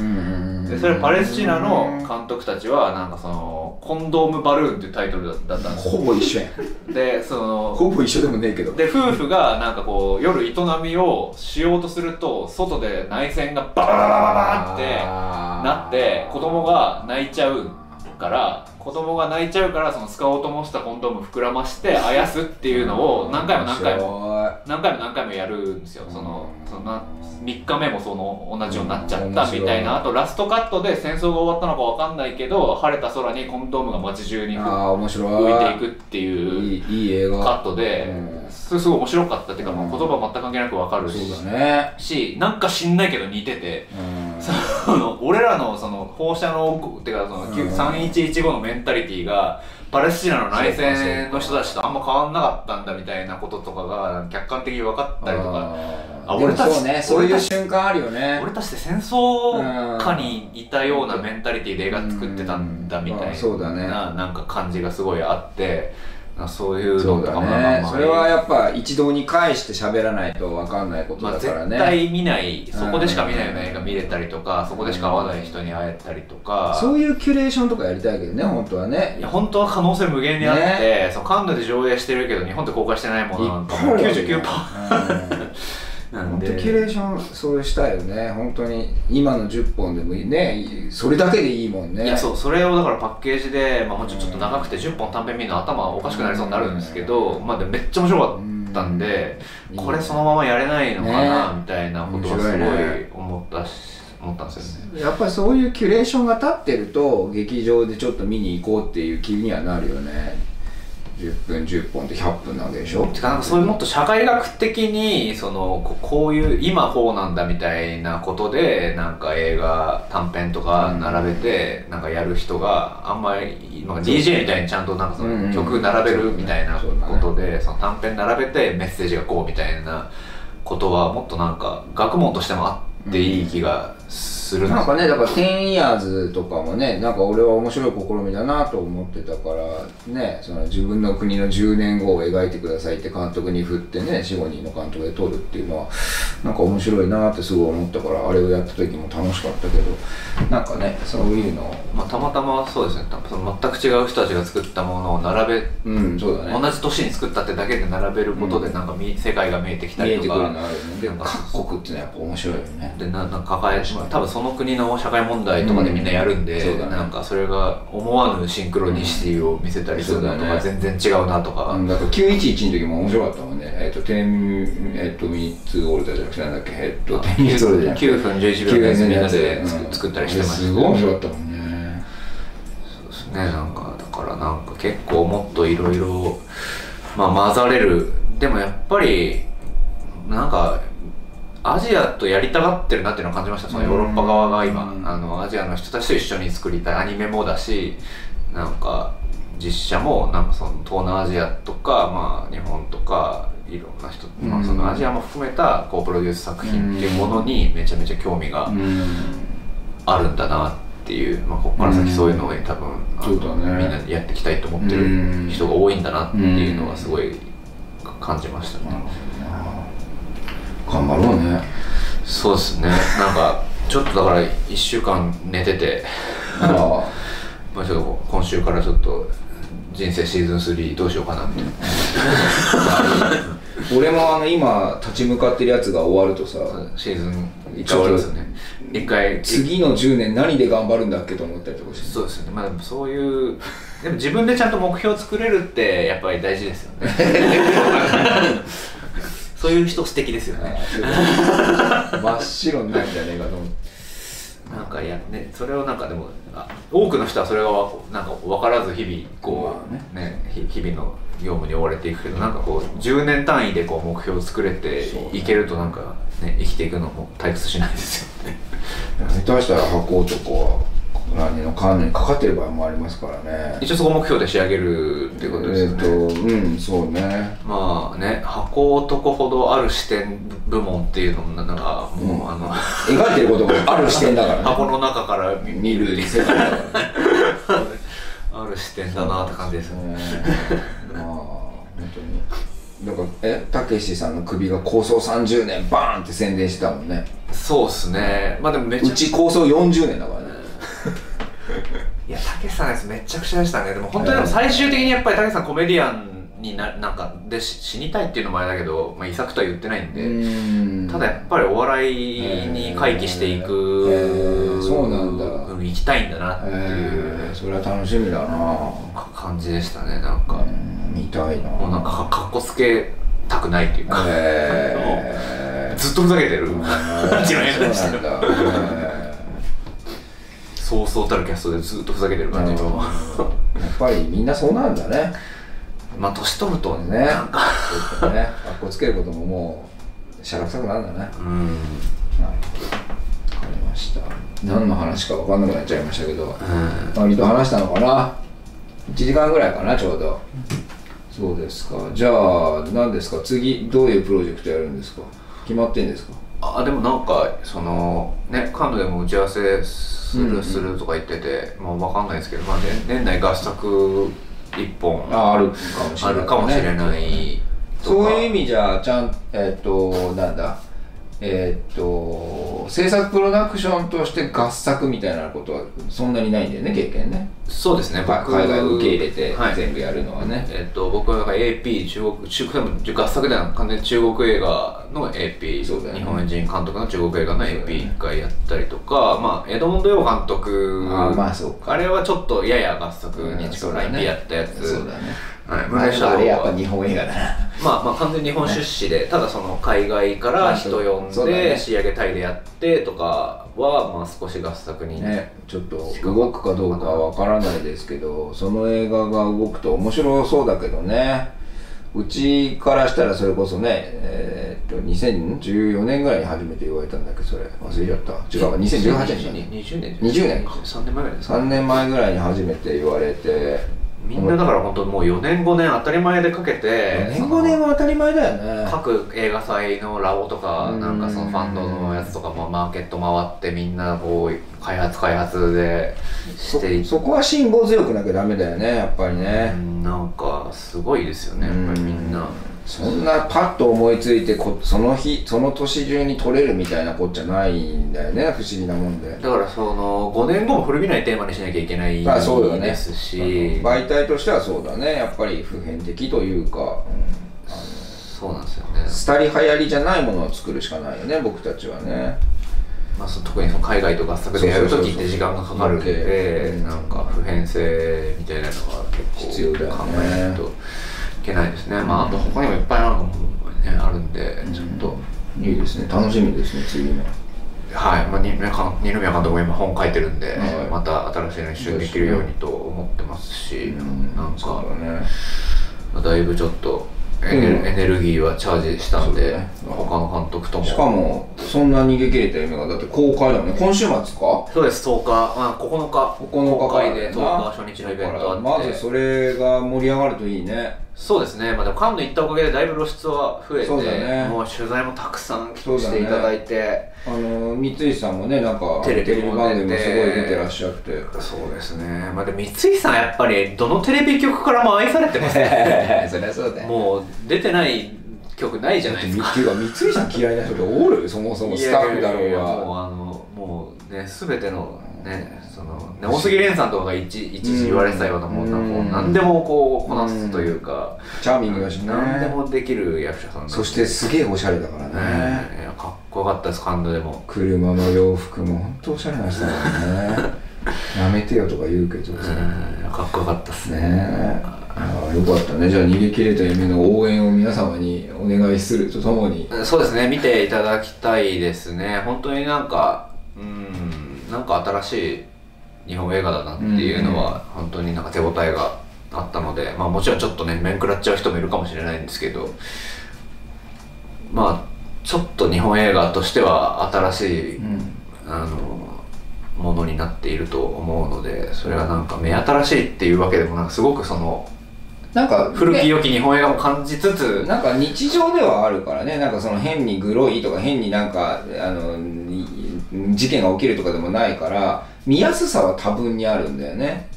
でそれパレスチナの監督たちはなんかその「コンドームバルーン」っていうタイトルだったんですほぼ一緒やん。でそのほぼ一緒でもねえけど。で夫婦がなんかこう夜営みをしようとすると外で内戦がババババババってなって子供が泣いちゃうから子供が泣いちゃうからその使おうと思ってたコンドーム膨らましてあやすっていうのを何回も何回もも何回も何回もやるんですよ。そのうん。そんな3日目もその同じようになっちゃっうんたみたいな。あとラストカットで戦争が終わったのかわかんないけど晴れた空にコンドームが街中にあ浮いていくっていういいいい映画。カットでうん。それすごい面白かったっていうか言葉全く関係なくわかるししなんか知んないけど似てて。うんその俺らのその放射能っていうかそのうん。3115のメンタリティがパレスチナの内戦の人たちとあんま変わんなかったんだみたいなこととかが客観的に分かったりとか。あ俺たちそうねそういう瞬間あるよね。俺たちって戦争下にいたようなメンタリティで映画作ってたんだみたいなうん。そうだね。なんか感じがすごいあってそういうのとかもね。それはやっぱ一堂に会して喋らないと分かんないことまあ、絶だからね、対見ないそこでしか見ないような映画見れたりとかそこでしか会わない人に会えたりとか。そういうキュレーションとかやりたいけどね本当はね。いや本当は可能性無限にあって、そのカンヌで上映してるけど日本で公開してないものなんかもう99%なんで。キュレーションそうしたいよね。本当に。今の10本でもいいね。それだけでいいもんね。いやそうそれをだからパッケージで、まあ、もうちょっと長くて10本短編見るの頭おかしくなりそうになるんですけど、まあ、でもめっちゃ面白かったんで、うん。これそのままやれないのかな、ね。みたいなことはすごい思ったし思ったんですよね。やっぱりそういうキュレーションが立ってると劇場でちょっと見に行こうっていう気にはなるよね10分10本って100分なわけでしょ？てかなんかそういうもっと社会学的にそのここういう今こうなんだみたいなことでなんか映画短編とか並べてなんかやる人があんまりなんか DJ みたいにちゃんとなんかその曲並べるみたいなことでその短編並べてメッセージがこうみたいなことはもっとなんか学問としてもあっていい気がするんですなんかねだから「10 years」とかもねなんか俺は面白い試みだなと思ってたからねその自分の国の10年後を描いてくださいって監督に振ってね45人の監督で撮るっていうのはなんか面白いなってすごい思ったからあれをやった時も楽しかったけどなんかねそういうの。をまあ、たまたまそうですね。その全く違う人たちが作ったものを並べうんそうだね。同じ年に作ったってだけで並べることでなんかみ、世界が見えてきた見えりとか。てくるのあるよね。でも各国ってのはやっぱ面白いよねでななんか抱え多分その国の社会問題とかでみんなやるんで、うん。ね。なんかそれが思わぬシンクロニシティを見せたりするのとか全然違うなとか、うん、だから911の時も面白かったもんね。えっ、と10えっ、と3つオールダーじゃなくてなんだっけ？えっ、と10ミニッツオールダーじゃなくて9分11秒のやつみんなでうん。作作ったりしてましたすごい面白かったもんね。そうですね。なんかだからなんか結構もっといろいろまあ混ざれる。でもやっぱりなんかアジアとやりたがってるなっていうのを感じました。そのヨーロッパ側が今。うん。あのアジアの人たちと一緒に作りたいアニメもだしなんか実写もなんかその東南アジアとか、まあ、日本とかいろんな人、まあ、うん。そのアジアも含めたこうプロデュース作品っていうものにめちゃめちゃ興味がうん。あるんだなっていう、まあ、ここから先そういうのを多分、ね。みんなでやっていきたいと思ってる人が多いんだなっていうのはすごい感じましたね、頑張ろうね。そうですね。なんかちょっとだから1週間寝てて。あ まあちょっと今週からちょっと人生シーズン3どうしようかなみたいな。あ 俺もあの今立ち向かってるやつが終わるとさシーズン一回終わりますよね。一回次の10年何で頑張るんだっけと思ったりとかして。そうですよね。まあでもそういうでも自分でちゃんと目標を作れるってやっぱり大事ですよね そういう人素敵ですよね。真っ白になるんじゃねえかと思って。なんかやねそれをなんかでもあ多くの人はそれがわなんか分からず日々こう、まね。ひ日々の業務に追われていくけどなんかこう10年単位でこう目標を作れていけるとなんかね生きていくのも退屈しないですよね。下手したら箱男は何の関連にかかってる場合もありますからね。一応そこ目標で仕上げるってことですよね、えっ、とうんそうね。まあね箱男ほどある視点部門っていうのもなんかもう、うん。あの描いてることもある視点だからね。箱の中から見見る世界だからね。ある視点だなって感じですよね。まあ本当に。だからえたけしさんの首が構想30年バーンって宣伝してたもんね。そうっすね。まあでもめちゃうち構想40年だからねいやたけしさんのやつめちゃくちゃでしたね。でも本当にでも最終的にやっぱりたけしさんコメディアンにななんかでし死にたいっていうのもあれだけど、まあ、遺作とは言ってないんで、うん。ただやっぱりお笑いに回帰していく、へーそうなんだ。うん行きたいんだなっていう。えー、それは楽しみだな。か感じでしたねなんか、うん見たいな。もうなんかかかっこつけたくないっていうか、えー ずっとふざけてる。うん。感じの映画でしたそうそうたるキャストでずっとふざけてる感じの、ーやっぱりみんなそうなんだね。まあ年取るとねね。なんか。ちょっとね。かっこつけることももうしゃらくさくなるんだね。うん。はい。わかりました。何の話か分かんなくなっちゃいましたけど。うん。割と話したのかな？1時間ぐらいかなちょうど。そうですか。じゃあ何ですか？次どういうプロジェクトやるんですか？決まってんですか？あでもなんかそのねカンヌでも打ち合わせする,、うんうん。するとか言っててまあわかんないですけど、まあ、ね、年内合作一本ああるかもしれない、あるかもしれない。とかそういう意味じゃちゃんえっ、となんだ？えっ、と制作プロダクションとして合作みたいなことはそんなにないんだよね経験ねそうですね。か海外を受け入れてはい。全部やるのはね、えっと、僕はなんか AP 中国中国でも合作では完全に中国映画の AP、ね。日本人監督の中国映画のそうだよね。AP 一回やったりとか、まあエドモンド・ヨー監督あまあそうか。あれはちょっとやや合作に近い AP やったやつ。そうだね。はああれやっぱ日本映画だな。まあまあ完全に日本出資で、ただその海外から人呼んで仕上げタイでやってとかはまあ少し合作にね、ちょっと動くかどうかはわからないですけどその映画が動くと面白そうだけどね。うちからしたらそれこそねえーっと2014年ぐらいに初めて言われたんだけどそれ。忘れちゃった。違うわ。2018年に20年20年か3年。前ぐらいですか3年前ぐらいに初めて言われてみんなだから本当もう4年5年当たり前でかけて4年5年は当たり前だよね。各映画祭のラボとかうんなんかそのファンドのやつとかもマーケット回ってみんなこう開発開発でしていそそこは辛抱強くなきゃダメだよねやっぱりね、うんなんかすごいですよねやっぱりみんなそんなパッと思いついてこその日その年中に取れるみたいなこっちゃないんだよね不思議なもんで。だからその5年後も古びないテーマにしなきゃいけないまあそうだね。ですし、媒体としてはそうだね。やっぱり普遍的というか、うんそうなんですよね、廃り流行りじゃないものを作るしかないよね僕たちはね。まあ、その特にその海外と合作でやるそうそうそうそう時って時間がかかるんでうんなんか普遍性みたいなのは結構必要だよね。考えないと。いけないですね、まああと他にもいっぱいあるのも、ね、あるんでちょっと、いいですね楽しみですね次のはい、まあ、二宮監二宮監督も今本書いてるんで、はいまた新しいの一緒にできるようにと思ってますし、なんそうかだねだいぶちょっとエネ,、うんエネルギーはチャージしたんで、ね他の監督ともしかもそんな逃げ切れた夢がだって公開だもんね今週末かそうです10日、まあ、9日9日公開で10日初日のイベントあってまずそれが盛り上がるといいねそうですね、まあ、でもカンヌ行ったおかげでだいぶ露出は増えて、そうだね。もう取材もたくさんそうだねしていただいてあの三井さんもねなんかテレビも番組もすごい出てらっしゃって。そうですね、まあ、でも三井さんやっぱりどのテレビ局からも愛されてますね。そりゃそうだよ。もう出てない曲ないじゃないですか。っていうか三井さん嫌いな人っておる？そもそもスタッフだろういやいやいやもうがあのもうね全てのねそのね大杉蓮さんとかが一一時言われてたようなもんなうん。もう何でもこうこなすというか。チャーミングだしね。何でもできる役者さんそしてすげえおしゃれだからね。ねかっこよかったですカンヌでも。車の洋服も本当おしゃれな人だからね。やめてよとか言うけどさ。うんかっこよかったですね。ね。ああよかったね。じゃあ逃げ切れた夢の応援を皆様にお願いするとともに。そうですね見ていただきたいですね。本当になんかうんなんか新しい日本映画だなっていうのは本当になんか手応えがあったのでまあもちろんちょっとね面食らっちゃう人もいるかもしれないんですけどまあちょっと日本映画としては新しい、うん。あのものになっていると思うのでそれがなんか目新しいっていうわけでもなくすごくそのなんか古きね良き日本映画も感じつつ、なんか日常ではあるからね。なんかその変にグロいとか変になんかあのい事件が起きるとかでもないから見やすさは多分にあるんだよね。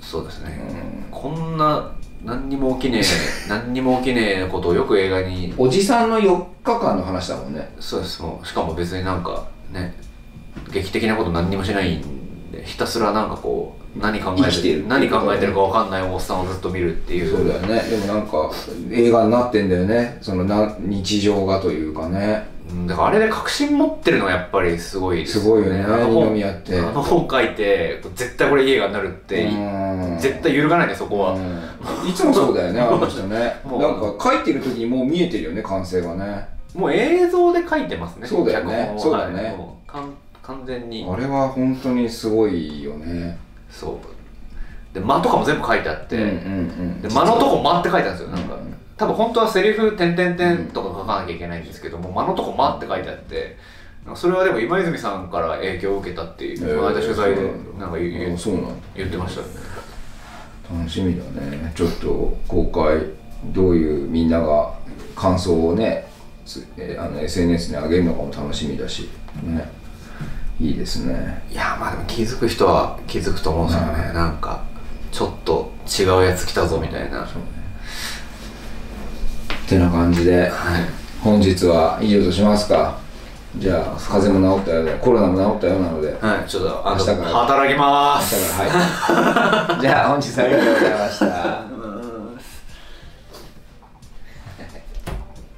そうですね、うん。こんな何にも起きねえ 何にも起きねえことをよく映画に。おじさんの4日間の話だもんね。そうです。もうしかも別になんかね劇的なこと何にもしないんでひたすらなんかこう何考えてる何考えてるか分かんないおっさんをずっと見るっていう。そうだよね。でもなんか映画になってんだよね。そのな日常がというかね。うんだからあれで確信持ってるのはやっぱりすごいですすごいよね。あの本二宮って。あの本書いて絶対これ映画になるってうん。絶対揺るがないねそこは、うん。いつもそうだよね あの人ね。なんか書いてる時にもう見えてるよね完成がねもう映像で書いてますねそうだよね。そうだね。はい。もうかん完全に。あれは本当にすごいよね。そう。で間とかも全部書いてあって、で間のとこ間って書いてあるんですよなんか、うん多分本当はセリフ点々点とか書かなきゃいけないんですけども間のとこ間って書いてあってそれはでも今泉さんから影響を受けたっていう、えーこの間取材でそうなんか言そうなんだ。言ってましたね楽しみだね。ちょっと公開どういうみんなが感想をねあの SNS に上げるのかも楽しみだしね。いいですね。いやまあでも気づく人は気づくと思うんですよね、うんなんかちょっと違うやつ来たぞみたいなてな感じで、本日は以上としますか。じゃあ風邪も治ったようでコロナも治ったようなので。はいちょっと明日から。働きま明す日からはい。じゃあ本日はありがとうございました